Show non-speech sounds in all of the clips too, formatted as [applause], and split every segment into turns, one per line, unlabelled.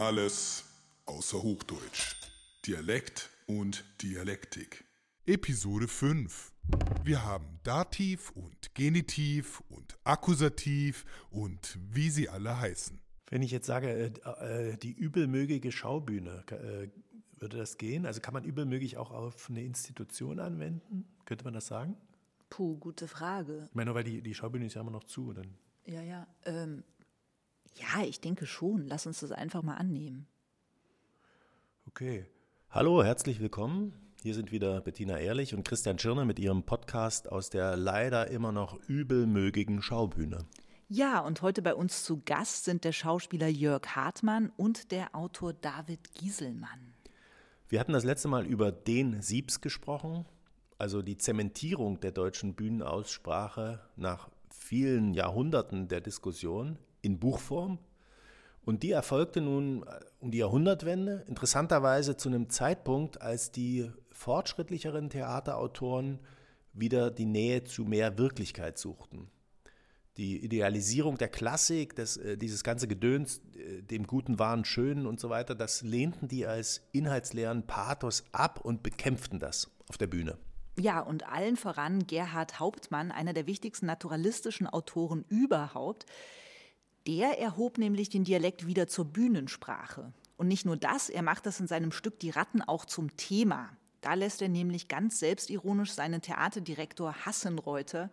Alles außer Hochdeutsch. Dialekt und Dialektik. Episode 5. Wir haben Dativ und Genitiv und Akkusativ und wie sie alle heißen.
Wenn ich jetzt sage, äh, äh, die übelmögige Schaubühne, äh, würde das gehen? Also kann man übelmögig auch auf eine Institution anwenden? Könnte man das sagen?
Puh, gute Frage.
Ich meine, nur weil die, die Schaubühne ist ja immer noch zu. Dann
Ja, ja. Ähm, ja, ich denke schon. Lass uns das einfach mal annehmen.
Okay. Hallo, herzlich willkommen. Hier sind wieder Bettina Ehrlich und Christian Schirner mit ihrem Podcast aus der leider immer noch übelmögigen Schaubühne.
Ja, und heute bei uns zu Gast sind der Schauspieler Jörg Hartmann und der Autor David Gieselmann.
Wir hatten das letzte Mal über den Siebs gesprochen, also die Zementierung der deutschen Bühnenaussprache nach vielen Jahrhunderten der Diskussion in Buchform. Und die erfolgte nun um die Jahrhundertwende, interessanterweise zu einem Zeitpunkt, als die fortschrittlicheren Theaterautoren wieder die Nähe zu mehr Wirklichkeit suchten. Die Idealisierung der Klassik, das, äh, dieses ganze Gedöns, äh, dem Guten, Wahren, Schönen und so weiter, das lehnten die als inhaltsleeren Pathos ab und bekämpften das auf der Bühne.
Ja, und allen voran Gerhard Hauptmann, einer der wichtigsten naturalistischen Autoren überhaupt. Der erhob nämlich den Dialekt wieder zur Bühnensprache. Und nicht nur das, er macht das in seinem Stück Die Ratten auch zum Thema. Da lässt er nämlich ganz selbstironisch seinen Theaterdirektor Hassenreuter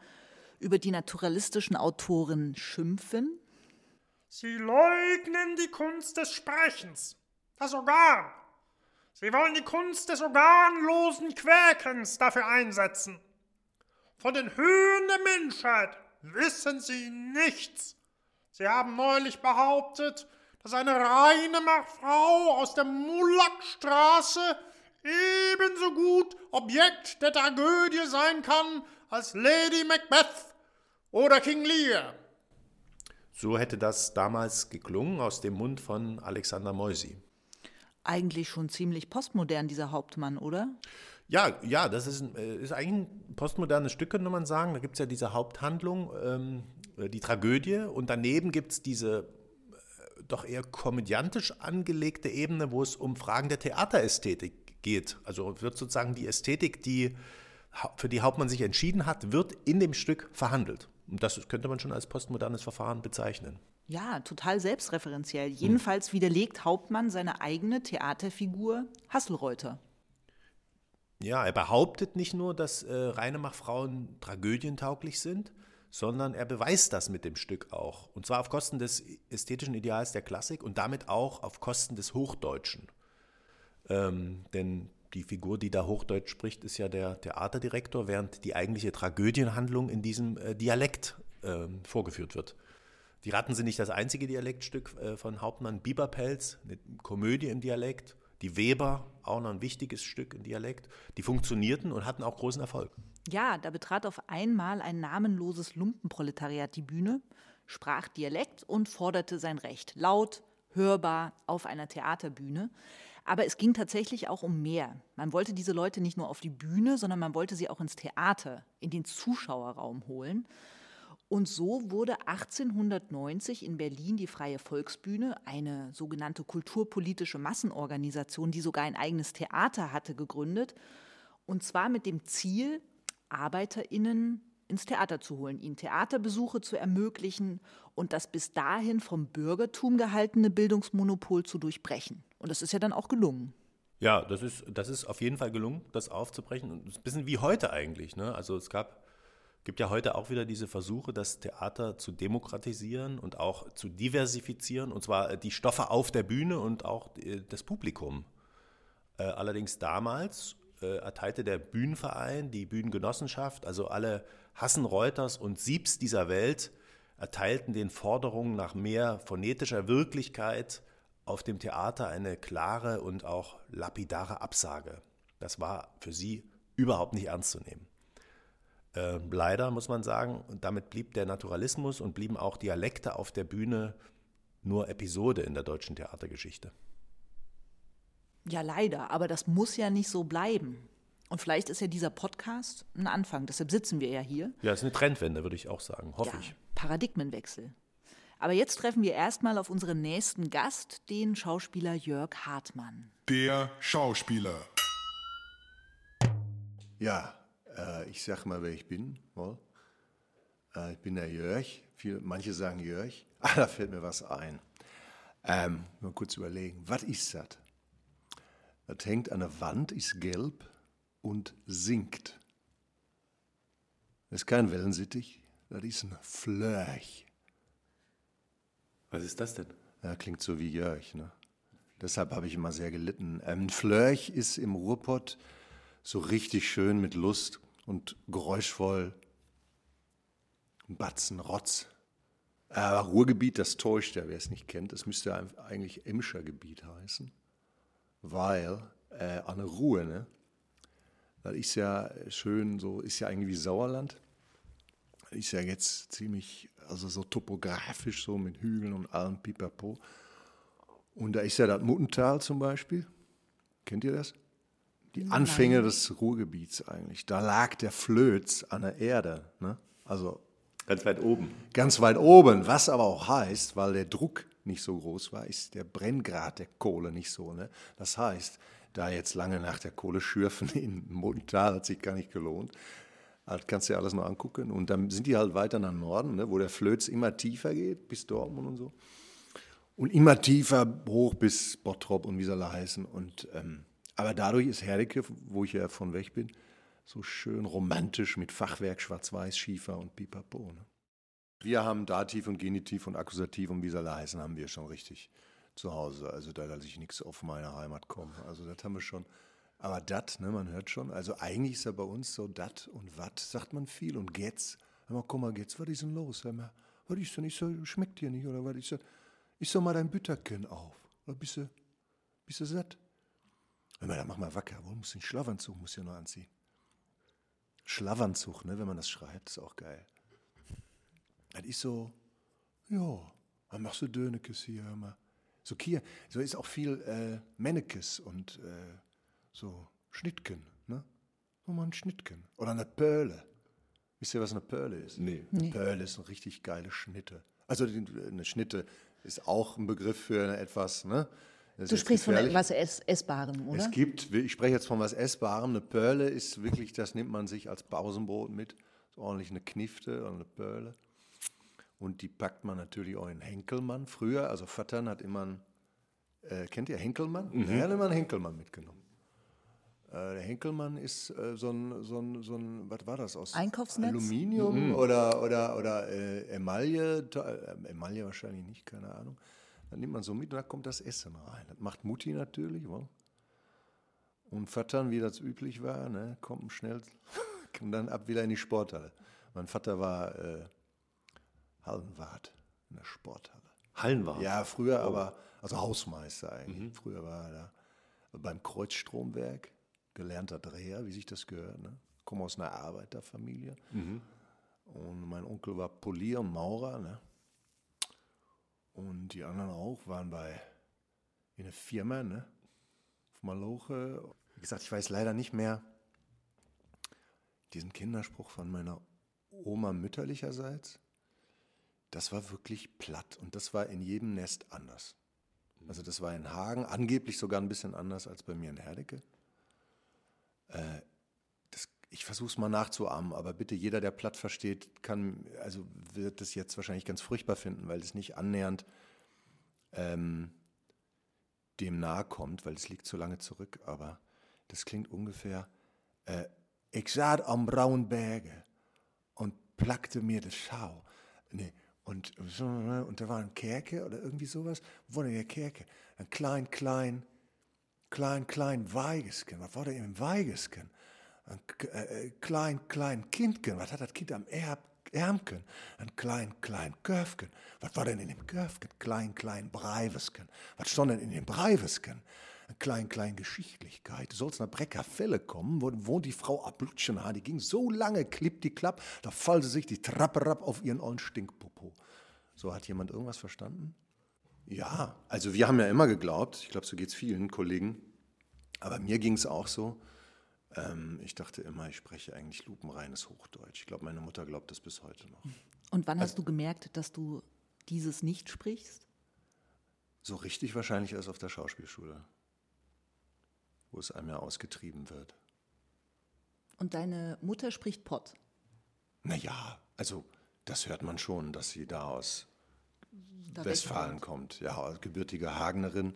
über die naturalistischen Autoren schimpfen.
Sie leugnen die Kunst des Sprechens, das Organ. Sie wollen die Kunst des organlosen Quäkens dafür einsetzen. Von den Höhen der Menschheit wissen Sie nichts. Sie haben neulich behauptet, dass eine reine Frau aus der Mullackstraße ebenso gut Objekt der Tragödie sein kann als Lady Macbeth oder King Lear.
So hätte das damals geklungen aus dem Mund von Alexander Moisi.
Eigentlich schon ziemlich postmodern, dieser Hauptmann, oder?
Ja, ja, das ist, ein, äh, ist eigentlich ein postmodernes Stück, könnte man sagen. Da gibt es ja diese Haupthandlung, ähm, die Tragödie, und daneben gibt es diese äh, doch eher komödiantisch angelegte Ebene, wo es um Fragen der Theaterästhetik geht. Also wird sozusagen die Ästhetik, die, für die Hauptmann sich entschieden hat, wird in dem Stück verhandelt. Und das könnte man schon als postmodernes Verfahren bezeichnen.
Ja, total selbstreferenziell. Jedenfalls widerlegt Hauptmann seine eigene Theaterfigur Hasselreuter.
Ja, er behauptet nicht nur, dass äh, Reinemach-Frauen tragödientauglich sind, sondern er beweist das mit dem Stück auch. Und zwar auf Kosten des ästhetischen Ideals der Klassik und damit auch auf Kosten des Hochdeutschen. Ähm, denn die Figur, die da Hochdeutsch spricht, ist ja der Theaterdirektor, während die eigentliche Tragödienhandlung in diesem äh, Dialekt äh, vorgeführt wird. Die Ratten sind nicht das einzige Dialektstück äh, von Hauptmann Bieberpelz, eine Komödie im Dialekt. Die Weber, auch noch ein wichtiges Stück im Dialekt. Die funktionierten und hatten auch großen Erfolg.
Ja, da betrat auf einmal ein namenloses Lumpenproletariat die Bühne, sprach Dialekt und forderte sein Recht. Laut, hörbar auf einer Theaterbühne. Aber es ging tatsächlich auch um mehr. Man wollte diese Leute nicht nur auf die Bühne, sondern man wollte sie auch ins Theater, in den Zuschauerraum holen. Und so wurde 1890 in Berlin die Freie Volksbühne, eine sogenannte kulturpolitische Massenorganisation, die sogar ein eigenes Theater hatte, gegründet. Und zwar mit dem Ziel, ArbeiterInnen ins Theater zu holen, ihnen Theaterbesuche zu ermöglichen und das bis dahin vom Bürgertum gehaltene Bildungsmonopol zu durchbrechen. Und das ist ja dann auch gelungen.
Ja, das ist, das ist auf jeden Fall gelungen, das aufzubrechen. Und ein bisschen wie heute eigentlich. Ne? Also es gab, gibt ja heute auch wieder diese Versuche, das Theater zu demokratisieren und auch zu diversifizieren. Und zwar die Stoffe auf der Bühne und auch das Publikum. Äh, allerdings damals äh, erteilte der Bühnenverein, die Bühnengenossenschaft, also alle Hassenreuters und Siebs dieser Welt, erteilten den Forderungen nach mehr phonetischer Wirklichkeit auf dem Theater eine klare und auch lapidare Absage. Das war für sie überhaupt nicht ernst zu nehmen. Äh, leider muss man sagen, und damit blieb der Naturalismus und blieben auch Dialekte auf der Bühne nur Episode in der deutschen Theatergeschichte.
Ja, leider, aber das muss ja nicht so bleiben. Und vielleicht ist ja dieser Podcast ein Anfang, deshalb sitzen wir ja hier.
Ja, es ist eine Trendwende, würde ich auch sagen, hoffe
ja,
ich.
Paradigmenwechsel. Aber jetzt treffen wir erstmal auf unseren nächsten Gast, den Schauspieler Jörg Hartmann.
Der Schauspieler.
Ja, äh, ich sag mal, wer ich bin. Wohl. Äh, ich bin der Jörg. Viele, manche sagen Jörg. [laughs] Ah, da fällt mir was ein. Ähm, mal kurz überlegen. Was ist das? Das hängt an der Wand, ist gelb und singt. Das ist kein Wellensittich, das ist ein Flörch.
Was ist das denn?
Ja, klingt so wie Jörg, ne? Deshalb habe ich immer sehr gelitten. Ähm, ein Flörch ist im Ruhrpott so richtig schön mit Lust und geräuschvoll. Batzen, Rotz. Aber Ruhrgebiet, das täuscht ja, wer es nicht kennt. Das müsste eigentlich Emscher Gebiet heißen. Weil äh, an der Ruhe, ne? Das ist ja schön, so ist ja eigentlich wie Sauerland. Das ist ja jetzt ziemlich, also so topografisch, so mit Hügeln und allem Pipapo. Und da ist ja das Muttental zum Beispiel. Kennt ihr das? Die Anfänge des Ruhrgebiets eigentlich. Da lag der Flöz an der Erde. Ne? Also
Ganz weit oben.
ganz weit oben. Was aber auch heißt, weil der Druck nicht so groß war, ist der Brenngrad der Kohle nicht so. Ne? Das heißt, da jetzt lange nach der Kohle schürfen [laughs] in Muttental hat sich gar nicht gelohnt. Das kannst du dir alles noch angucken. Und dann sind die halt weiter nach Norden, ne? wo der Flöz immer tiefer geht, bis Dortmund und so. Und immer tiefer hoch bis Bottrop und wie sie alle heißen. Und, ähm, aber dadurch ist Herdecke, wo ich ja von weg bin, so schön romantisch mit Fachwerk, Schwarz-Weiß, Schiefer und Pipapo. Ne? Wir haben Dativ und Genitiv und Akkusativ und wie sie alle heißen, haben wir schon richtig zu Hause. Also da lasse ich nichts auf meine Heimat kommen. Also das haben wir schon. Aber dat, ne, man hört schon, also eigentlich ist ja bei uns so dat und wat, sagt man viel. Und getz, hör mal, komm mal, getz, was ist denn los? Hör mal, was ist denn? Ich so, schmeckt dir nicht, oder was ist das? Ich so mal dein Bütterchen auf. Oder bist du, bist du satt? Hör mal, dann mach mal wacker. Wo muss den Schlafanzug, muss ja noch anziehen. Schlafanzug, ne, wenn man das schreibt, ist auch geil. Das ist so, ja, dann machst du Dönekes hier, hör mal. So hier, so ist auch viel äh, Mennekes und äh, so Schnittken, ne? Nur mal ein Schnittken. Oder eine Pöhle. Wisst ihr, was eine Pöhle ist?
Nee.
Eine Pöhle ist eine richtig geile Schnitte. Also die- eine Schnitte ist auch ein Begriff für etwas, ne? Das
Du sprichst von
gefährlich.
etwas Ess Essbarem, oder?
Es gibt, ich spreche jetzt von was Essbarem, eine Pörle ist wirklich, das nimmt man sich als Pausenbrot mit. So ordentlich eine Knifte oder eine Pörle. Und die packt man natürlich auch in Henkelmann. Früher, also Vattern hat immer einen, äh, kennt ihr Henkelmann?
Mhm.
Er hat immer einen Henkelmann mitgenommen. Äh, der Henkelmann ist äh, so ein, so ein, so ein, was war das aus?
Einkaufsnetz?
Aluminium
Mhm.
oder, oder, oder äh, Emaille, äh, Emaille wahrscheinlich nicht, keine Ahnung. Dann nimmt man so mit und da kommt das Essen rein. Das macht Mutti natürlich. Wa? Und Vater, wie das üblich war, ne, kommt schnell [laughs] und dann ab wieder in die Sporthalle. Mein Vater war äh, Hallenwart in der Sporthalle.
Hallenwart.
Ja, früher aber, also Hausmeister eigentlich. Früher war er da beim Kreuzstromwerk, gelernter Dreher, wie sich das gehört. Ne? Komme aus einer Arbeiterfamilie. Und mein Onkel war Polier und Maurer. Ne? Und die anderen auch waren bei in einer Firma, ne? Auf Maloche. Wie gesagt, ich weiß leider nicht mehr diesen Kinderspruch von meiner Oma mütterlicherseits. Das war wirklich platt und das war in jedem Nest anders. Also das war in Hagen angeblich sogar ein bisschen anders als bei mir in Herdecke. Äh, ich versuche es mal nachzuahmen, aber bitte jeder, der platt versteht, kann, also wird das jetzt wahrscheinlich ganz furchtbar finden, weil es nicht annähernd ähm, dem nahe kommt, weil es liegt so lange zurück. Aber das klingt ungefähr, äh, ich saß am Braunen Berge und plackte mir das Schau. Nee, und, und da war ein Kerke oder irgendwie sowas. Wo war denn der Kerke? Ein klein, klein, klein, klein Weigesken. Was war da im Weigesken? Ein äh, äh, klein, klein Kindken. Was hat das Kind am Erb, Ärmken? Ein klein, klein Körfken. Was war denn in dem Körfken? Klein, klein Breivesken. Was stand denn in dem Breivesken? Ein klein, klein Geschichtlichkeit. Du sollst nach Breckerfelle kommen, wo, wo die Frau ablutschen hat. Die ging so lange, klipp die Klapp, da fallte sich die Trappe rapp auf ihren ollen Stinkpopo. So, hat jemand irgendwas verstanden? Ja, also wir haben ja immer geglaubt, ich glaube, so geht es vielen Kollegen, aber mir ging es auch so. Ähm, ich dachte immer, ich spreche eigentlich lupenreines Hochdeutsch. Ich glaube, meine Mutter glaubt das bis heute noch.
Und wann hast du gemerkt, dass du dieses nicht sprichst?
So richtig wahrscheinlich erst auf der Schauspielschule, wo es einem ja ausgetrieben wird.
Und deine Mutter spricht Pott.
Naja, also das hört man schon, dass sie da aus
Da
Westfalen kommt. Ja, gebürtige Hagenerin,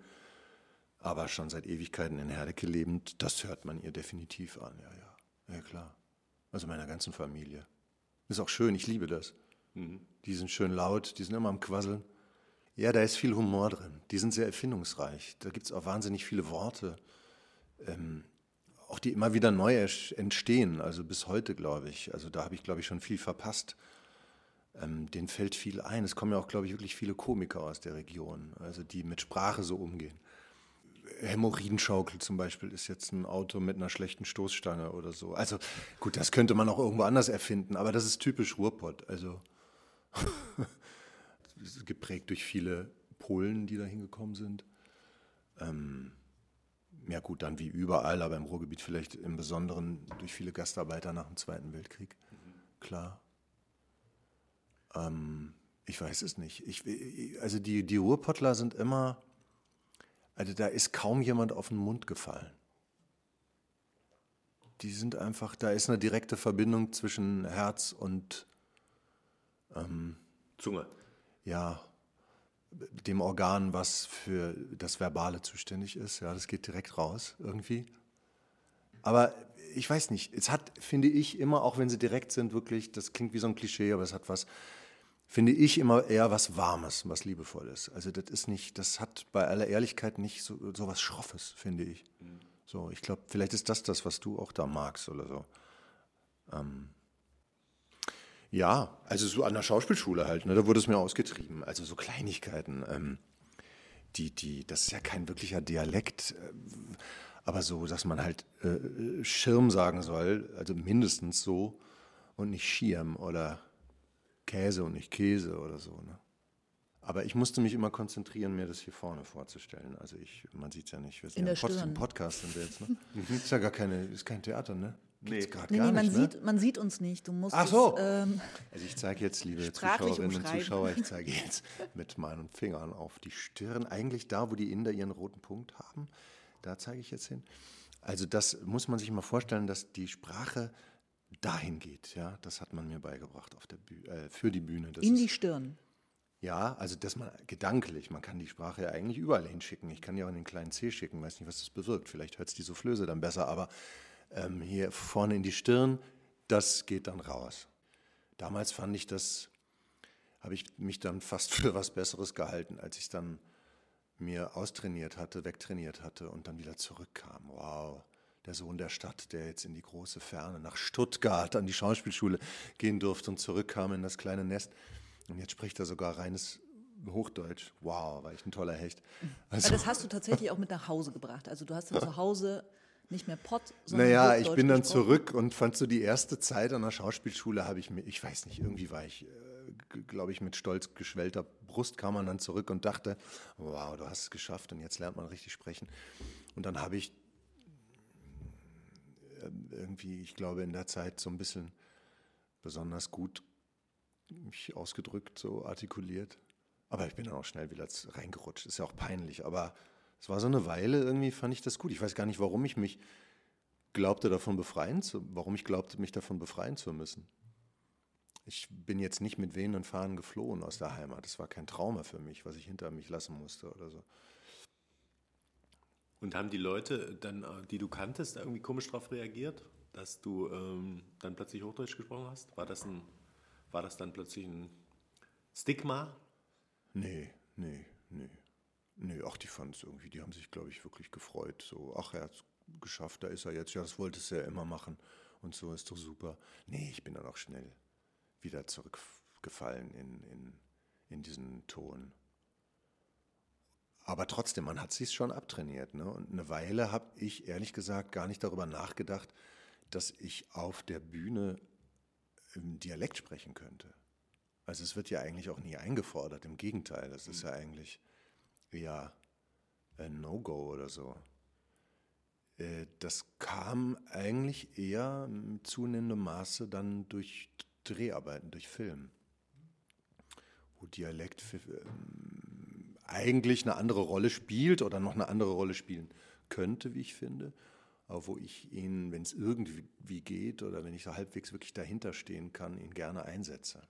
aber schon seit Ewigkeiten in Herdecke lebend. Das hört man ihr definitiv an, ja, ja. Ja, klar. Also meiner ganzen Familie. Ist auch schön, ich liebe das. Die sind schön laut, die sind immer am Quasseln. Ja, da ist viel Humor drin. Die sind sehr erfindungsreich. Da gibt es auch wahnsinnig viele Worte. Ähm, auch die immer wieder neu entstehen, also bis heute, glaube ich. Also da habe ich, glaube ich, schon viel verpasst. Ähm, denen fällt viel ein. Es kommen ja auch, glaube ich, wirklich viele Komiker aus der Region, also die mit Sprache so umgehen. Hämorrhoidenschaukel zum Beispiel ist jetzt ein Auto mit einer schlechten Stoßstange oder so. Also gut, das könnte man auch irgendwo anders erfinden, aber das ist typisch Ruhrpott. Also [laughs] geprägt durch viele Polen, die da hingekommen sind. Ähm, ja gut, dann wie überall, aber im Ruhrgebiet vielleicht im Besonderen durch viele Gastarbeiter nach dem Zweiten Weltkrieg. Klar. Ähm, ich weiß es nicht. Ich, also die, die Ruhrpottler sind immer, also da ist kaum jemand auf den Mund gefallen. Die sind einfach, da ist eine direkte Verbindung zwischen Herz und
Zunge.
ja, dem Organ, was für das Verbale zuständig ist. Ja, das geht direkt raus irgendwie. Aber ich weiß nicht, es hat, finde ich, immer, auch wenn sie direkt sind, wirklich, das klingt wie so ein Klischee, aber es hat was, finde ich, immer eher was Warmes, was Liebevolles. Also das ist nicht, das hat bei aller Ehrlichkeit nicht so, so was Schroffes, finde ich. So, ich glaube, vielleicht ist das das, was du auch da magst oder so. Ja, also so an der Schauspielschule halt, ne, da wurde es mir ausgetrieben. Also so Kleinigkeiten. Ähm, die, die, das ist ja kein wirklicher Dialekt, äh, aber so, dass man halt äh, Schirm sagen soll, also mindestens so und nicht Schirm oder Käse und nicht Käse oder so. Ne? Aber ich musste mich immer konzentrieren, mir das hier vorne vorzustellen. Also ich, man sieht es ja nicht, wir sind
In
ja
der
ein Podcast sind wir jetzt. Ne? ist ja gar keine, ist kein Theater, ne? Gibt's
Nee.
Nee,
gar
nee, man,
nicht, ne?
sieht, man sieht uns nicht. Du musst
Ach so.
es, ähm,
Also ich zeige jetzt, liebe [laughs] Zuschauerinnen und. Zuschauer, ich [laughs] zeige jetzt mit meinen Fingern auf die Stirn, eigentlich da, wo die Inder ihren roten Punkt haben, da zeige ich jetzt hin. Also das muss man sich mal vorstellen, dass die Sprache dahin geht, ja, das hat man mir beigebracht auf der Büh äh, für die Bühne. Das
in die Stirn.
ja, also dass man gedanklich, man kann die Sprache ja eigentlich überall hinschicken. Ich kann die auch in den kleinen C schicken, weiß nicht, was das bewirkt. Vielleicht hört es die Soufflöse dann besser, aber ähm, hier vorne in die Stirn, das geht dann raus. Damals fand ich das, habe ich mich dann fast für was Besseres gehalten, als ich dann mir austrainiert hatte, wegtrainiert hatte und dann wieder zurückkam. Wow, der Sohn der Stadt, der jetzt in die große Ferne, nach Stuttgart an die Schauspielschule gehen durfte und zurückkam in das kleine Nest. Und jetzt spricht er sogar reines Hochdeutsch. Wow, war ich ein toller Hecht.
Aber
Also,
das hast du tatsächlich auch mit nach Hause gebracht. Also du hast dann zu Hause nicht mehr Pott, sondern
naja, ich bin dann
gesprochen.
zurück und fand so die erste Zeit an der Schauspielschule habe ich mir, ich weiß nicht, irgendwie war ich, glaube ich, mit stolz geschwellter Brust kam man dann zurück und dachte, wow, du hast es geschafft und jetzt lernt man richtig sprechen. Und dann habe ich äh, irgendwie, ich glaube, in der Zeit so ein bisschen besonders gut mich ausgedrückt, so artikuliert. Aber ich bin dann auch schnell wieder reingerutscht. Ist ja auch peinlich. Aber es war so eine Weile, irgendwie fand ich das gut. Ich weiß gar nicht, warum ich mich glaubte, davon befreien zu, warum ich glaubte, mich davon befreien zu müssen. Ich bin jetzt nicht mit wehenden Fahnen geflohen aus der Heimat. Das war kein Trauma für mich, was ich hinter mich lassen musste oder so.
Und haben die Leute dann, äh, die du kanntest, irgendwie komisch darauf reagiert, dass du ähm, dann plötzlich Hochdeutsch gesprochen hast? War das, ein, war das dann plötzlich ein Stigma?
Nee, nee, nee. Nee, ach, die fanden es irgendwie, die haben sich, glaube ich, wirklich gefreut. So, ach, er hat es geschafft, da ist er jetzt. Ja, das wolltest du ja immer machen. Und so ist doch super. Nee, ich bin dann auch schnell wieder zurückgefallen in, in, in diesen Ton. Aber trotzdem, man hat sich schon abtrainiert. Ne? Und eine Weile habe ich ehrlich gesagt gar nicht darüber nachgedacht, dass ich auf der Bühne im Dialekt sprechen könnte. Also es wird ja eigentlich auch nie eingefordert, im Gegenteil, das ist ja eigentlich eher ein No-Go oder so. Äh, Das kam eigentlich eher mit zunehmendem Maße dann durch Dreharbeiten, durch Film, wo Dialekt ähm, eigentlich eine andere Rolle spielt oder noch eine andere Rolle spielen könnte, wie ich finde. Aber wo ich ihn, wenn es irgendwie geht oder wenn ich so halbwegs wirklich dahinter stehen kann, ihn gerne einsetze.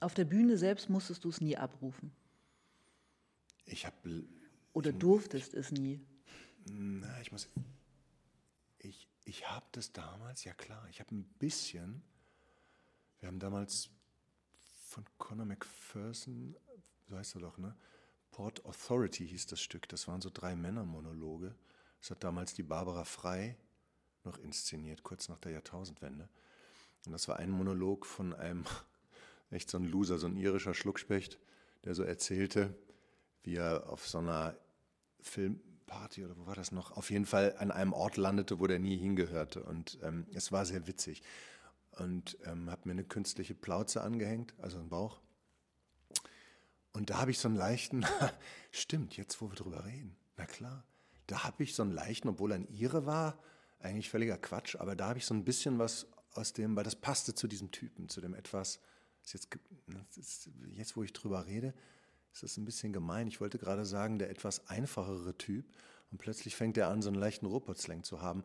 Auf der Bühne selbst musstest du es nie abrufen.
Ich habe.
Oder durftest es nie.
Na, ich muss. Ich, ich habe das damals, ja klar, ich habe ein bisschen. Wir haben damals von Conor McPherson, so heißt er doch, ne? Port Authority hieß das Stück. Das waren so drei Männermonologe. Das hat damals die Barbara Frei noch inszeniert, kurz nach der Jahrtausendwende. Und das war ein Monolog von einem, [laughs] echt so ein Loser, so ein irischer Schluckspecht, der so erzählte, wie er auf so einer Filmparty oder wo war das noch, auf jeden Fall an einem Ort landete, wo der nie hingehörte. Und ähm, es war sehr witzig. Und ähm, habe mir eine künstliche Plauze angehängt, also einen Bauch. Und da habe ich so einen leichten, [laughs] stimmt, jetzt wo wir drüber reden, na klar, da habe ich so einen leichten, obwohl er ein Ire war, eigentlich völliger Quatsch, aber da habe ich so ein bisschen was aus dem, weil das passte zu diesem Typen, zu dem etwas, jetzt, ist, jetzt wo ich drüber rede, ist das ein bisschen gemein. Ich wollte gerade sagen, der etwas einfachere Typ und plötzlich fängt er an, so einen leichten Ruhrpotzlang zu haben,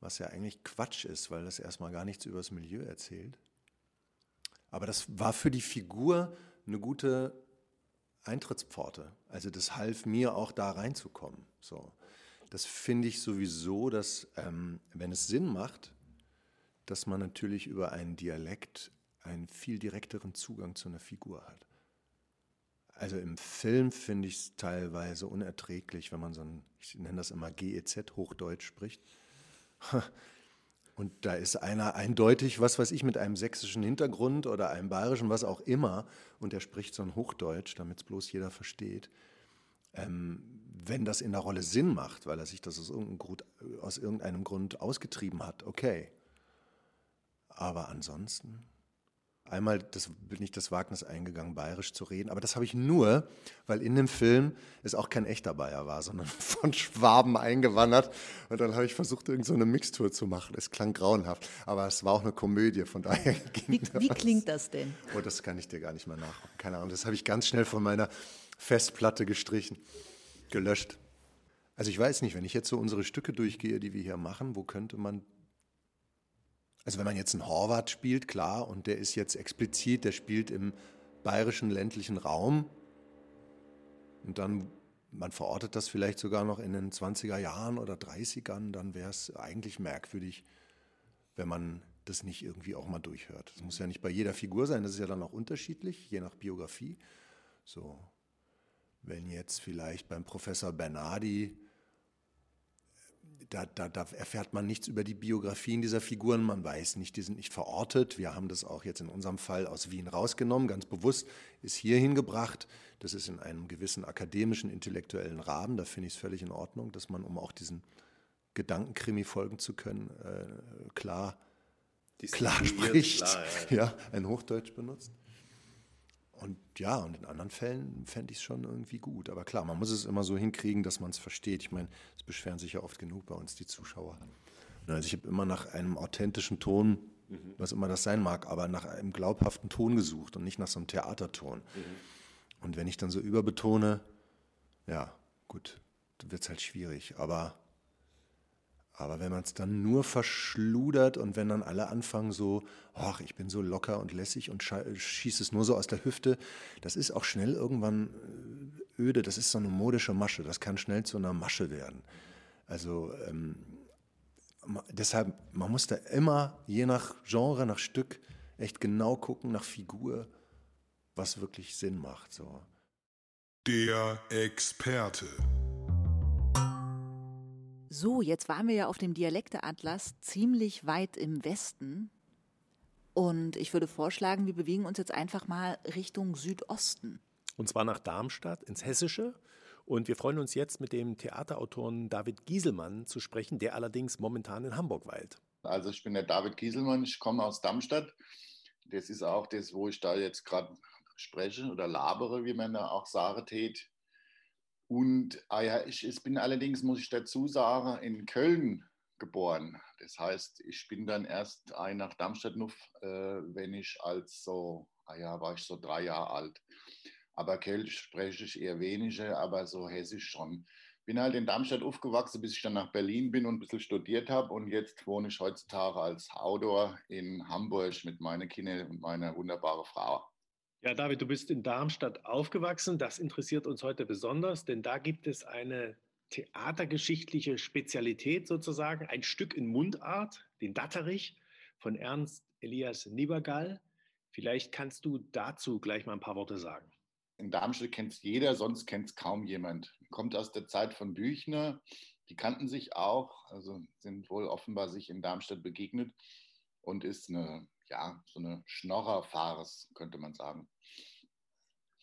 was ja eigentlich Quatsch ist, weil das erstmal gar nichts über das Milieu erzählt. Aber das war für die Figur eine gute Eintrittspforte. Also das half mir auch da reinzukommen. So. Das finde ich sowieso, dass ähm, wenn es Sinn macht, dass man natürlich über einen Dialekt einen viel direkteren Zugang zu einer Figur hat. Also im Film finde ich es teilweise unerträglich, wenn man so ein, ich nenne das immer GEZ, Hochdeutsch spricht. [laughs] Und da ist einer eindeutig, was weiß ich, mit einem sächsischen Hintergrund oder einem bayerischen, was auch immer, und er spricht so ein Hochdeutsch, damit es bloß jeder versteht. Ähm, wenn das in der Rolle Sinn macht, weil er sich das aus irgendeinem, Grund, aus irgendeinem Grund ausgetrieben hat, okay. Aber ansonsten einmal das, bin ich das Wagnis eingegangen, bayerisch zu reden. Aber das habe ich nur, weil in dem Film es auch kein echter Bayer war, sondern [laughs] von Schwaben eingewandert. Und dann habe ich versucht, irgendeine so Mixtur zu machen. Es klang grauenhaft, aber es war auch eine Komödie, von daher [laughs]
Wie, wie klingt das denn?
Oh, das kann ich dir gar nicht mehr nach. Keine Ahnung, das habe ich ganz schnell von meiner Festplatte gestrichen, gelöscht. Also ich weiß nicht, wenn ich jetzt so unsere Stücke durchgehe, die wir hier machen, wo könnte man also wenn man jetzt einen Horvath spielt, klar, und der ist jetzt explizit, der spielt im bayerischen ländlichen Raum und dann, man verortet das vielleicht sogar noch in den 20er Jahren oder 30ern, dann wäre es eigentlich merkwürdig, wenn man das nicht irgendwie auch mal durchhört. Das muss ja nicht bei jeder Figur sein, das ist ja dann auch unterschiedlich, je nach Biografie. So, wenn jetzt vielleicht beim Professor Bernardi da, da, da, erfährt man nichts über die Biografien dieser Figuren. Man weiß nicht, die sind nicht verortet. Wir haben das auch jetzt in unserem Fall aus Wien rausgenommen, ganz bewusst, ist hier hingebracht. Das ist in einem gewissen akademischen, intellektuellen Rahmen. Da finde ich es völlig in Ordnung, dass man, um auch diesen Gedankenkrimi folgen zu können, äh, klar, klar spricht, klar, ja, ja. ja, ein Hochdeutsch benutzt. Und ja, und in anderen Fällen fände ich es schon irgendwie gut. Aber klar, man muss es immer so hinkriegen, dass man es versteht. Ich meine, es beschweren sich ja oft genug bei uns die Zuschauer. Also ich habe immer nach einem authentischen Ton, mhm. was immer das sein mag, aber nach einem glaubhaften Ton gesucht und nicht nach so einem Theaterton. Mhm. Und wenn ich dann so überbetone, ja, gut, dann wird es halt schwierig. Aber aber wenn man es dann nur verschludert und wenn dann alle anfangen so, ach, ich bin so locker und lässig und schieße es nur so aus der Hüfte, das ist auch schnell irgendwann äh, öde. Das ist so eine modische Masche. Das kann schnell zu einer Masche werden. Also ähm, deshalb, man muss da immer, je nach Genre, nach Stück, echt genau gucken, nach Figur, was wirklich Sinn macht. So.
Der Experte.
So, jetzt waren wir ja auf dem Dialekteatlas ziemlich weit im Westen. Und ich würde vorschlagen, wir bewegen uns jetzt einfach mal Richtung Südosten.
Und zwar nach Darmstadt ins Hessische. Und wir freuen uns jetzt mit dem Theaterautoren David Gieselmann zu sprechen, der allerdings momentan in Hamburg weilt.
Also ich bin der David Gieselmann, ich komme aus Darmstadt. Das ist auch das, wo ich da jetzt gerade spreche oder labere, wie man da auch sagen tät. Und ah ich, bin allerdings, muss ich dazu sagen, in Köln geboren. Das heißt, ich bin dann erst ein nach Darmstadt, äh, wenn ich als so ah ja, war ich so drei Jahre alt. Aber Keltisch spreche ich eher weniger, aber so Hessisch schon. Bin halt in Darmstadt aufgewachsen, bis ich dann nach Berlin bin und ein bisschen studiert habe. Und jetzt wohne ich heutzutage als Outdoor in Hamburg mit meinen Kindern und meiner wunderbaren Frau.
Ja, David, du bist in Darmstadt aufgewachsen. Das interessiert uns heute besonders, denn da gibt es eine theatergeschichtliche Spezialität sozusagen, ein Stück in Mundart, den Datterich von Ernst Elias Niebergall. Vielleicht kannst du dazu gleich mal ein paar Worte sagen.
In Darmstadt kennt es jeder, sonst kennt es kaum jemand. Kommt aus der Zeit von Büchner. Die kannten sich auch, also sind wohl offenbar sich in Darmstadt begegnet und ist eine, ja, so eine Schnorrerfarce, könnte man sagen.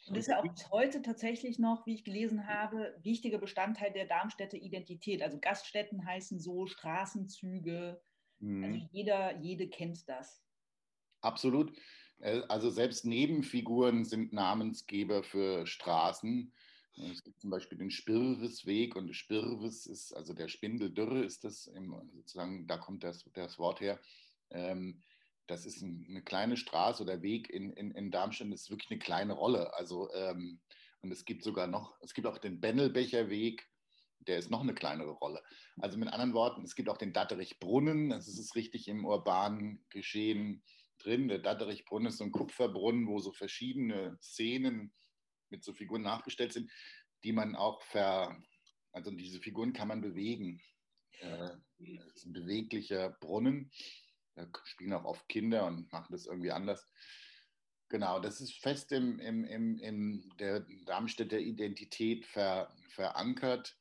Und ist ja auch bis heute tatsächlich noch, wie ich gelesen habe, wichtiger Bestandteil der Darmstädter Identität. Also Gaststätten heißen so, Straßenzüge. Mhm. Also jeder, jede kennt das.
Absolut. Äh, also selbst Nebenfiguren sind Namensgeber für Straßen. Es gibt zum Beispiel den Spirwesweg und Spirwes ist, also der Spindeldürre ist das, im, sozusagen, da kommt das, das Wort her. Ähm, das ist eine kleine Straße oder Weg in, in, in Darmstadt, das ist wirklich eine kleine Rolle. Also, ähm, und es gibt sogar noch, es gibt auch den Bennelbecher Weg, der ist noch eine kleinere Rolle. Also mit anderen Worten, es gibt auch den Datterichbrunnen, das ist richtig im urbanen Geschehen drin. Der Datterichbrunnen ist so ein Kupferbrunnen, wo so verschiedene Szenen mit so Figuren nachgestellt sind, die man auch ver, also diese Figuren kann man bewegen. Äh, es ist ein beweglicher Brunnen. Da spielen auch oft Kinder und machen das irgendwie anders. Genau, das ist fest im, im, im, in der Darmstädter Identität ver, verankert.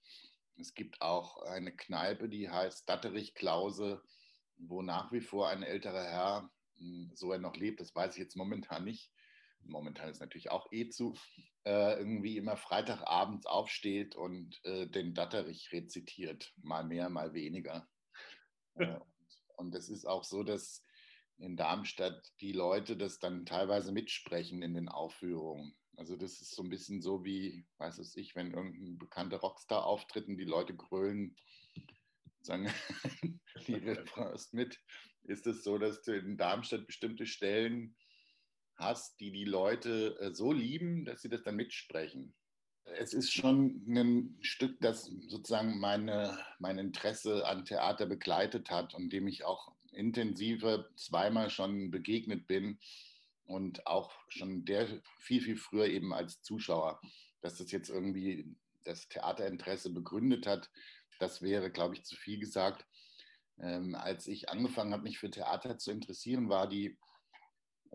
Es gibt auch eine Kneipe, die heißt Datterich Klause, wo nach wie vor ein älterer Herr, hm, so er noch lebt, das weiß ich jetzt momentan nicht, momentan ist natürlich auch eh zu, äh, irgendwie immer Freitagabends aufsteht und äh, den Datterich rezitiert, mal mehr, mal weniger. [laughs] Äh, und es ist auch so, dass in Darmstadt die Leute das dann teilweise mitsprechen in den Aufführungen. Also das ist so ein bisschen so wie, weiß es ich, wenn irgendein bekannter Rockstar auftritt und die Leute grölen, sagen [laughs] die Refrains mit, ist es so, dass du in Darmstadt bestimmte Stellen hast, die die Leute äh, so lieben, dass sie das dann mitsprechen es ist schon ein Stück, das sozusagen meine, mein Interesse an Theater begleitet hat und dem ich auch intensiver zweimal schon begegnet bin und auch schon der viel, viel früher eben als Zuschauer, dass das jetzt irgendwie das Theaterinteresse begründet hat, das wäre, glaube ich, zu viel gesagt. Ähm, als ich angefangen habe, mich für Theater zu interessieren, war die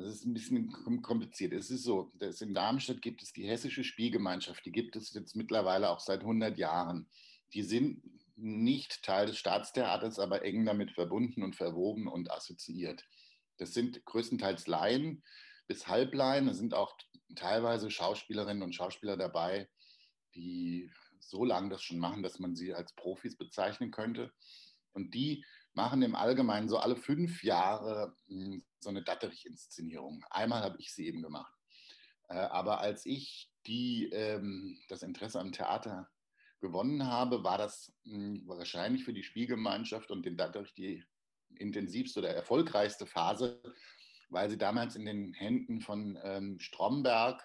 also es ist ein bisschen kompliziert. Es ist so, dass in Darmstadt gibt es die Hessische Spielgemeinschaft, die gibt es jetzt mittlerweile auch seit 100 Jahren. Die sind nicht Teil des Staatstheaters, aber eng damit verbunden und verwoben und assoziiert. Das sind größtenteils Laien bis Halblaien. Es sind auch teilweise Schauspielerinnen und Schauspieler dabei, die so lange das schon machen, dass man sie als Profis bezeichnen könnte. Und die machen im Allgemeinen so alle fünf Jahre hm, so eine Datterich-Inszenierung. Einmal habe ich sie eben gemacht. Äh, aber als ich die, ähm, das Interesse am Theater gewonnen habe, war das hm, wahrscheinlich für die Spielgemeinschaft und den Datterich die intensivste oder erfolgreichste Phase, weil sie damals in den Händen von ähm, Stromberg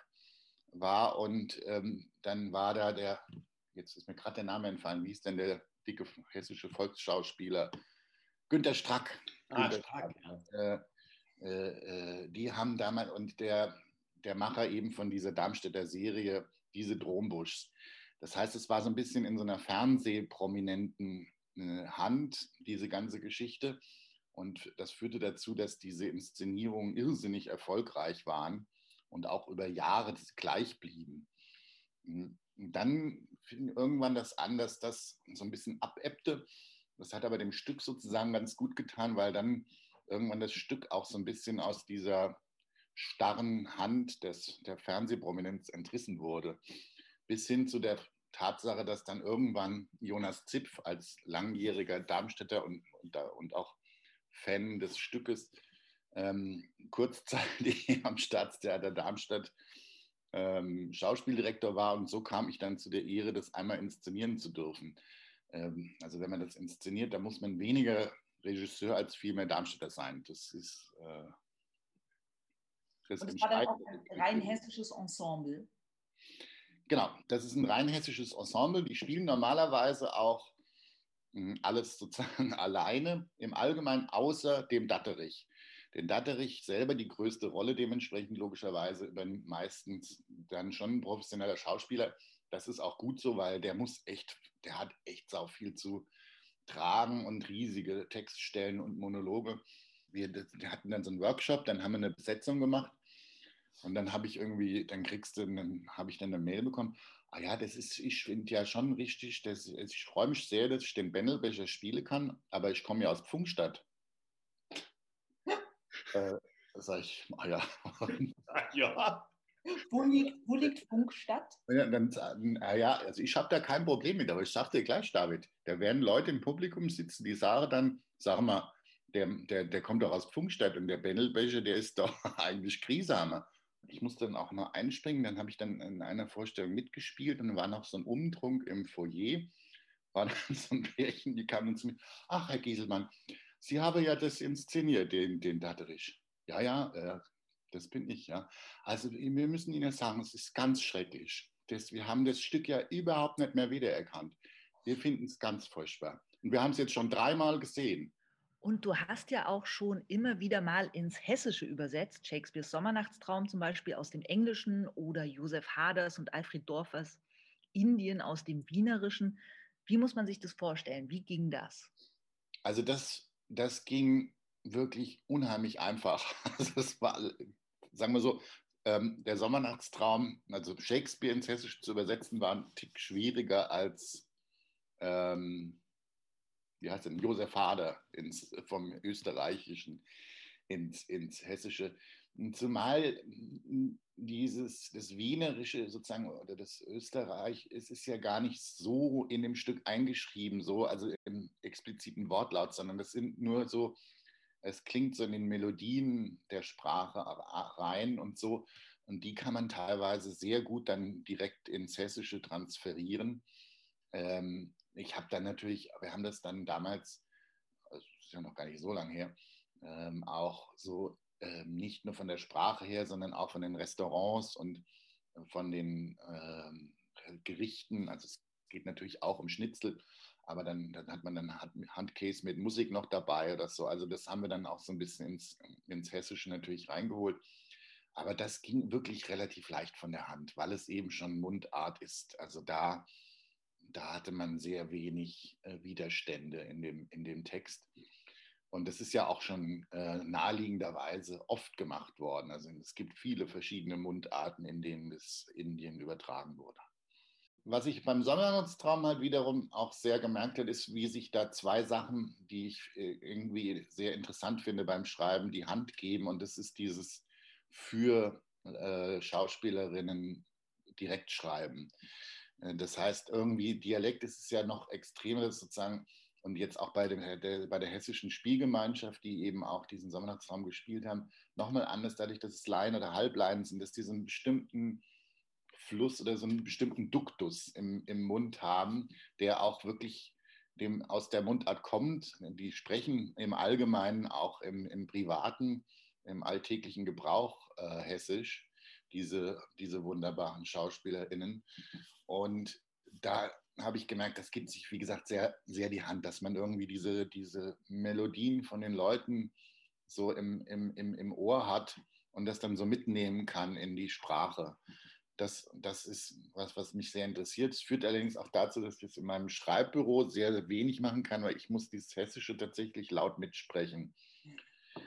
war und ähm, dann war da der, jetzt ist mir gerade der Name entfallen, wie ist denn der dicke hessische Volksschauspieler? Günter Strack. Ah, Günter Strack, Strack ja. Äh, äh, die haben damals, und der, der Macher eben von dieser Darmstädter Serie, diese Drombuschs. Das heißt, es war so ein bisschen in so einer fernsehprominenten äh, Hand, diese ganze Geschichte. Und das führte dazu, dass diese Inszenierungen irrsinnig erfolgreich waren und auch über Jahre gleich blieben. Und dann fing irgendwann das an, dass das so ein bisschen abebbte. Das hat aber dem Stück sozusagen ganz gut getan, weil dann irgendwann das Stück auch so ein bisschen aus dieser starren Hand des, der Fernsehprominenz entrissen wurde. Bis hin zu der Tatsache, dass dann irgendwann Jonas Zipf als langjähriger Darmstädter und, und, und auch Fan des Stückes ähm, kurzzeitig [laughs] am Staatstheater Darmstadt ähm, Schauspieldirektor war. Und so kam ich dann zu der Ehre, das einmal inszenieren zu dürfen. Ähm, also wenn man das inszeniert, da muss man weniger Regisseur als vielmehr Darmstädter sein. Das ist, äh, Das
Und es war dann auch ein rein hessisches Ensemble.
Genau, das ist ein rein hessisches Ensemble. Die spielen normalerweise auch hm, alles sozusagen [laughs] alleine, im Allgemeinen außer dem Datterich. Den Datterich selber die größte Rolle dementsprechend logischerweise übernimmt meistens dann schon ein professioneller Schauspieler. Das ist auch gut so, weil der muss echt, der hat echt sau viel zu tragen und riesige Textstellen und Monologe. Wir, hatten dann so einen Workshop, dann haben wir eine Besetzung gemacht und dann habe ich irgendwie, dann kriegst du, dann habe ich dann eine Mail bekommen. Ah ja, das ist, ich finde ja schon richtig, dass, ich freue mich sehr, dass ich den Bennelbecher spielen kann, aber ich komme ja aus Pfungstadt. [laughs] äh, sag ich, ah ja. [laughs]
ja. Wo liegt, wo liegt Funkstadt?
Ja, dann, ja, also ich habe da kein Problem mit, aber ich dir gleich, David, da werden Leute im Publikum sitzen, die sagen dann, sag mal, der, der, der kommt doch aus Funkstadt und der Bennelbecher, der ist doch [laughs] eigentlich Grieshamer. Ich musste dann auch mal einspringen, dann habe ich dann in einer Vorstellung mitgespielt und war noch so ein Umtrunk im Foyer, war [laughs] dann so ein Pärchen, die kamen zu mir, ach Herr Gieselmann, Sie haben ja das inszeniert, den, den Datterich. Ja, ja, äh, das bin ich, ja. Also wir müssen Ihnen sagen, es ist ganz schrecklich. Das, wir haben das Stück ja überhaupt nicht mehr wiedererkannt. Wir finden es ganz furchtbar. Und wir haben es jetzt schon dreimal gesehen.
Und du hast ja auch schon immer wieder mal ins Hessische übersetzt, Shakespeares Sommernachtstraum zum Beispiel aus dem Englischen oder Josef Haders und Alfred Dorfers Indien aus dem Wienerischen. Wie muss man sich das vorstellen? Wie ging das?
Also das, das ging wirklich unheimlich einfach. [laughs] Also das war, sagen wir so, ähm, der Sommernachtstraum, also Shakespeare ins Hessische zu übersetzen, war ein Tick schwieriger als ähm, wie heißt denn, Josef Hader ins, vom Österreichischen ins, ins Hessische. Zumal dieses, das Wienerische sozusagen oder das Österreich, es ist ja gar nicht so in dem Stück eingeschrieben, so, also im expliziten Wortlaut, sondern das sind nur so, es klingt so in den Melodien der Sprache rein und so. Und die kann man teilweise sehr gut dann direkt ins Hessische transferieren. Ähm, ich habe dann natürlich, wir haben das dann damals, das ist ja noch gar nicht so lange her, ähm, auch so ähm, nicht nur von der Sprache her, sondern auch von den Restaurants und von den ähm, Gerichten. Also es geht natürlich auch um Schnitzel, aber dann, dann hat man dann Handcase mit Musik noch dabei oder so. Also das haben wir dann auch so ein bisschen ins, ins Hessische natürlich reingeholt. Aber das ging wirklich relativ leicht von der Hand, weil es eben schon Mundart ist. Also da da hatte man sehr wenig äh, Widerstände in dem, in dem Text. Und das ist ja auch schon äh, naheliegenderweise oft gemacht worden. Also es gibt viele verschiedene Mundarten, in denen das Indien übertragen wurde. Was ich beim Sommernachtstraum halt wiederum auch sehr gemerkt habe, ist, wie sich da zwei Sachen, die ich äh, irgendwie sehr interessant finde beim Schreiben, die Hand geben. Und das ist dieses für äh, Schauspielerinnen direkt schreiben. Äh, das heißt, irgendwie Dialekt ist es ja noch extremer sozusagen. Und jetzt auch bei, dem, der, bei der hessischen Spielgemeinschaft, die eben auch diesen Sommernachtsraum gespielt haben, nochmal anders, dadurch, dass es Laien oder Halbleien sind, dass die so einen bestimmten Fluss oder so einen bestimmten Duktus im, im Mund haben, der auch wirklich dem aus der Mundart kommt. Die sprechen im Allgemeinen auch im, im privaten, im alltäglichen Gebrauch äh, hessisch, diese, diese wunderbaren SchauspielerInnen. Und da habe ich gemerkt, das gibt sich, wie gesagt, sehr, sehr die Hand, dass man irgendwie diese, diese Melodien von den Leuten so im, im, im, im Ohr hat und das dann so mitnehmen kann in die Sprache. Das, das ist was, was mich sehr interessiert. Es führt allerdings auch dazu, dass ich es in meinem Schreibbüro sehr, wenig machen kann, weil ich muss dieses Hessische tatsächlich laut mitsprechen.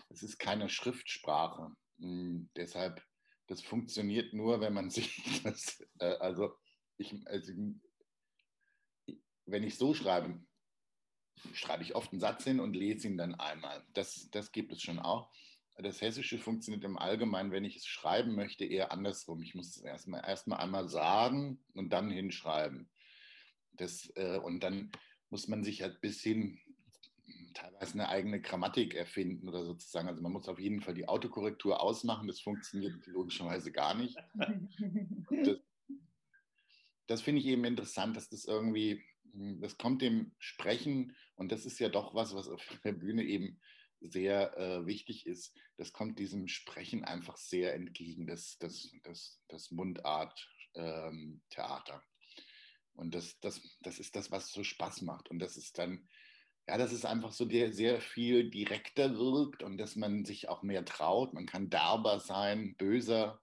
Es ist keine Schriftsprache. Hm, deshalb, das funktioniert nur, wenn man [laughs] sich das, äh, also ich, also, wenn ich so schreibe, schreibe ich oft einen Satz hin und lese ihn dann einmal. Das, das gibt es schon auch. Das Hessische funktioniert im Allgemeinen, wenn ich es schreiben möchte, eher andersrum. Ich muss es erstmal erst einmal sagen und dann hinschreiben. Das, äh, und dann muss man sich halt bis hin teilweise eine eigene Grammatik erfinden oder sozusagen. Also man muss auf jeden Fall die Autokorrektur ausmachen. Das funktioniert logischerweise gar nicht. Das, das finde ich eben interessant, dass das irgendwie, hm, das kommt dem Sprechen und das ist ja doch was, was auf der Bühne eben sehr äh, wichtig ist, das kommt diesem Sprechen einfach sehr entgegen, das, das, das, das Mundart-Theater. Ähm, und das, das, das ist das, was so Spaß macht. Und das ist dann, ja, dass es einfach so der, sehr viel direkter wirkt und dass man sich auch mehr traut. Man kann derber sein, böser.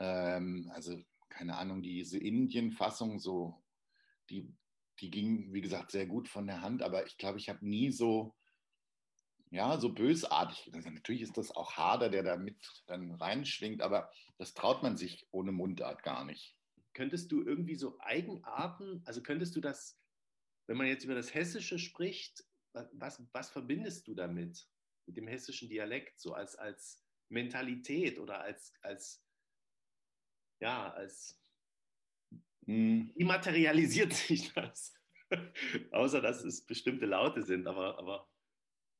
Ähm, also, keine Ahnung, diese Indien-Fassung, so, die, die ging, wie gesagt, sehr gut von der Hand, aber ich glaube, ich habe nie so ja, so bösartig. Also natürlich ist das auch Hader, der da mit dann reinschwingt, aber das traut man sich ohne Mundart gar nicht.
Könntest du irgendwie so Eigenarten, also könntest du das, wenn man jetzt über das Hessische spricht, was, was verbindest du damit, mit dem hessischen Dialekt, so als, als Mentalität oder als, als ja, als, hm. wie materialisiert [laughs] sich das? Außer, dass es bestimmte Laute sind, aber, aber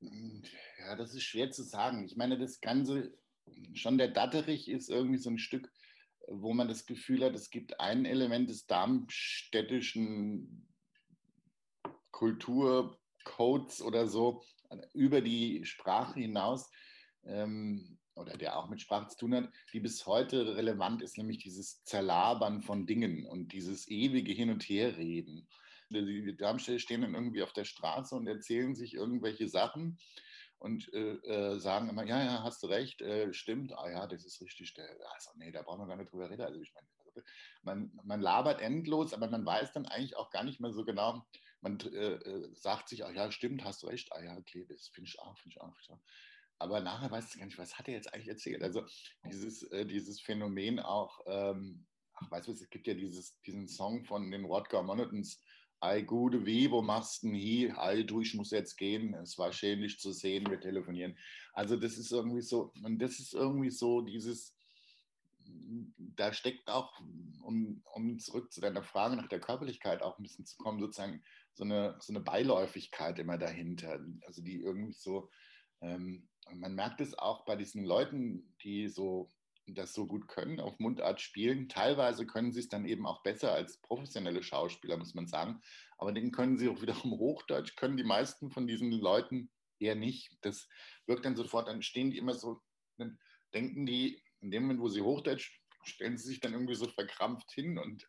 ja, das ist schwer zu sagen. Ich meine, das Ganze, schon der Datterich ist irgendwie so ein Stück, wo man das Gefühl hat, es gibt ein Element des darmstädtischen Kulturcodes oder so über die Sprache hinaus, ähm, oder der auch mit Sprache zu tun hat, die bis heute relevant ist, nämlich dieses Zerlabern von Dingen und dieses ewige Hin- und Herreden die Darmstädter stehen dann irgendwie auf der Straße und erzählen sich irgendwelche Sachen und äh, äh, sagen immer, ja, ja, hast du recht, äh, stimmt, ah ja, das ist richtig, der, also nee, da brauchen wir gar nicht drüber reden. Also ich meine, man, man labert endlos, aber man weiß dann eigentlich auch gar nicht mehr so genau, man äh, äh, sagt sich, ah ja, stimmt, hast du recht, ah ja, okay, das finde ich auch, finde ich auch. Find. Aber nachher weiß ich gar nicht, was hat er jetzt eigentlich erzählt? Also dieses, äh, dieses Phänomen auch, ähm, ach, weißt du, es gibt ja dieses, diesen Song von den Rodger Monotons, Ei, gute wie, wo machst du denn hier? Ei, du, ich muss jetzt gehen. Es war schädlich zu sehen, wir telefonieren. Also das ist irgendwie so, und das ist irgendwie so dieses, da steckt auch, um, um zurück zu deiner Frage nach der Körperlichkeit auch ein bisschen zu kommen, sozusagen so eine, so eine Beiläufigkeit immer dahinter. Also die irgendwie so, ähm, man merkt es auch bei diesen Leuten, die so das so gut können, auf Mundart spielen. Teilweise können sie es dann eben auch besser als professionelle Schauspieler, muss man sagen. Aber den können sie auch wiederum Hochdeutsch, können die meisten von diesen Leuten eher nicht. Das wirkt dann sofort, dann stehen die immer so, dann denken die, in dem Moment, wo sie Hochdeutsch, stellen sie sich dann irgendwie so verkrampft hin und,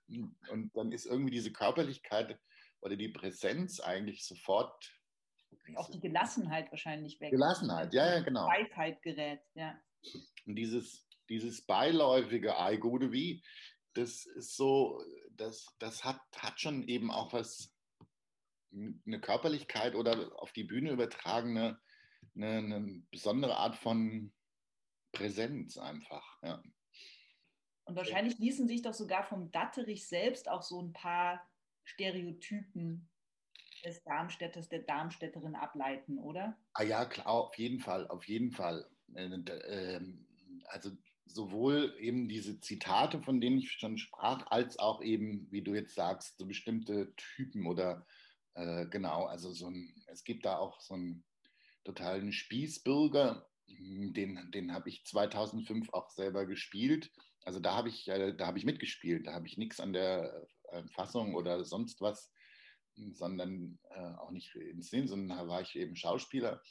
und dann ist irgendwie diese Körperlichkeit oder die Präsenz eigentlich sofort.
Auch die Gelassenheit wahrscheinlich weg.
Gelassenheit, ja, ja, genau.
Weisheit gerät, ja.
Und dieses, dieses beiläufige Ei gute wie, das ist so, das, das hat, hat schon eben auch was, eine Körperlichkeit oder auf die Bühne übertragene, eine, eine besondere Art von Präsenz einfach. Ja.
Und wahrscheinlich ließen sich doch sogar vom Datterich selbst auch so ein paar Stereotypen des Darmstädters, der Darmstädterin ableiten, oder?
Ah ja, klar, auf jeden Fall, auf jeden Fall. Äh, ähm, also sowohl eben diese Zitate, von denen ich schon sprach, als auch eben, wie du jetzt sagst, so bestimmte Typen oder äh, genau, also so ein, es gibt da auch so einen totalen Spießbürger, den, den habe ich 2005 auch selber gespielt. Also da habe ich, äh, da ich mitgespielt, da habe ich nichts an der äh, Fassung oder sonst was, sondern äh, auch nicht inszeniert, sondern da war ich eben Schauspieler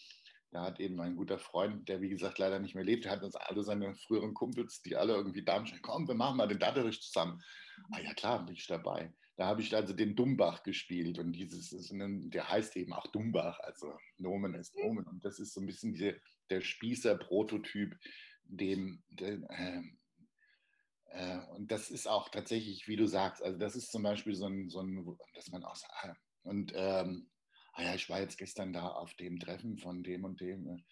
da hat eben ein guter Freund, der wie gesagt leider nicht mehr lebt, hat uns alle seine früheren Kumpels, die alle irgendwie da haben, komm, wir machen mal den Datterich zusammen. Ah ja klar, bin ich dabei. Da habe ich also den Dumbach gespielt und dieses ist ein, der heißt eben auch Dumbach, also Nomen ist Nomen und das ist so ein bisschen die, der Spießer-Prototyp, dem, dem äh, äh, und das ist auch tatsächlich, wie du sagst, also das ist zum Beispiel so ein, so ein dass man auch sagt, und ähm, ah ja, ich war jetzt gestern da auf dem Treffen von dem und dem. Äh,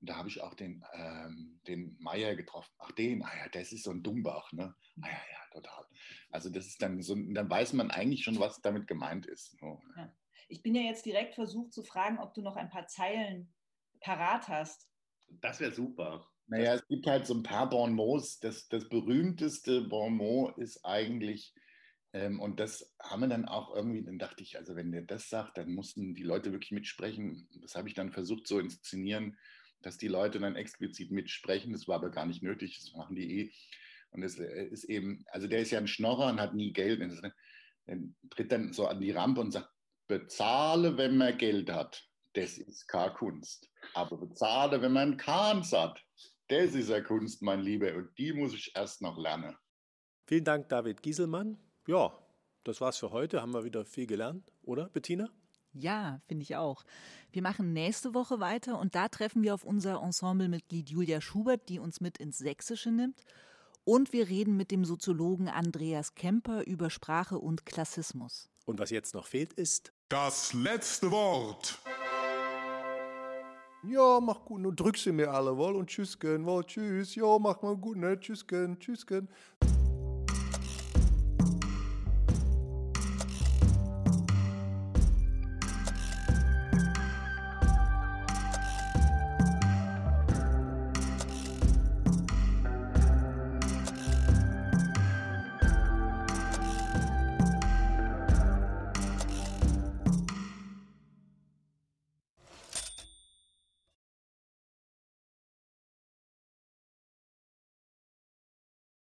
und da habe ich auch den, ähm, den Meier getroffen. Ach, den, ah ja, das ist so ein Dumbach, ne? Ah ja, ja, total. Also das ist dann so, dann weiß man eigentlich schon, was damit gemeint ist. So. Ja.
Ich bin ja jetzt direkt versucht zu fragen, ob du noch ein paar Zeilen parat hast.
Das wäre super.
Naja, es gibt halt so ein paar Bonmots. Das, das berühmteste Bonmot ist eigentlich, ähm, und das haben wir dann auch irgendwie, dann dachte ich, also wenn der das sagt, dann mussten die Leute wirklich mitsprechen. Das habe ich dann versucht so inszenieren, dass die Leute dann explizit mitsprechen. Das war aber gar nicht nötig, das machen die eh. Und es äh, ist eben, also der ist ja ein Schnorrer und hat nie Geld. Er tritt dann so an die Rampe und sagt, bezahle, wenn man Geld hat. das ist keine Kunst. Aber bezahlen, wenn man Kahns hat, das ist eine Kunst, mein Lieber. Und die muss ich erst noch lernen.
Vielen Dank, David Gieselmann. Ja, das war's für heute. Haben wir wieder viel gelernt, oder, Bettina?
Ja, finde ich auch. Wir machen nächste Woche weiter und da treffen wir auf unser Ensemblemitglied Julia Schubert, die uns mit ins Sächsische nimmt. Und wir reden mit dem Soziologen Andreas Kemper über Sprache und Klassismus.
Und was jetzt noch fehlt, ist
Das letzte Wort.
Ja, mach gut, nun drück sie mir alle, wohl, und tschüss, gön, wohl, tschüss, ja, mach mal gut, ne, tschüss, gön, tschüss, gön.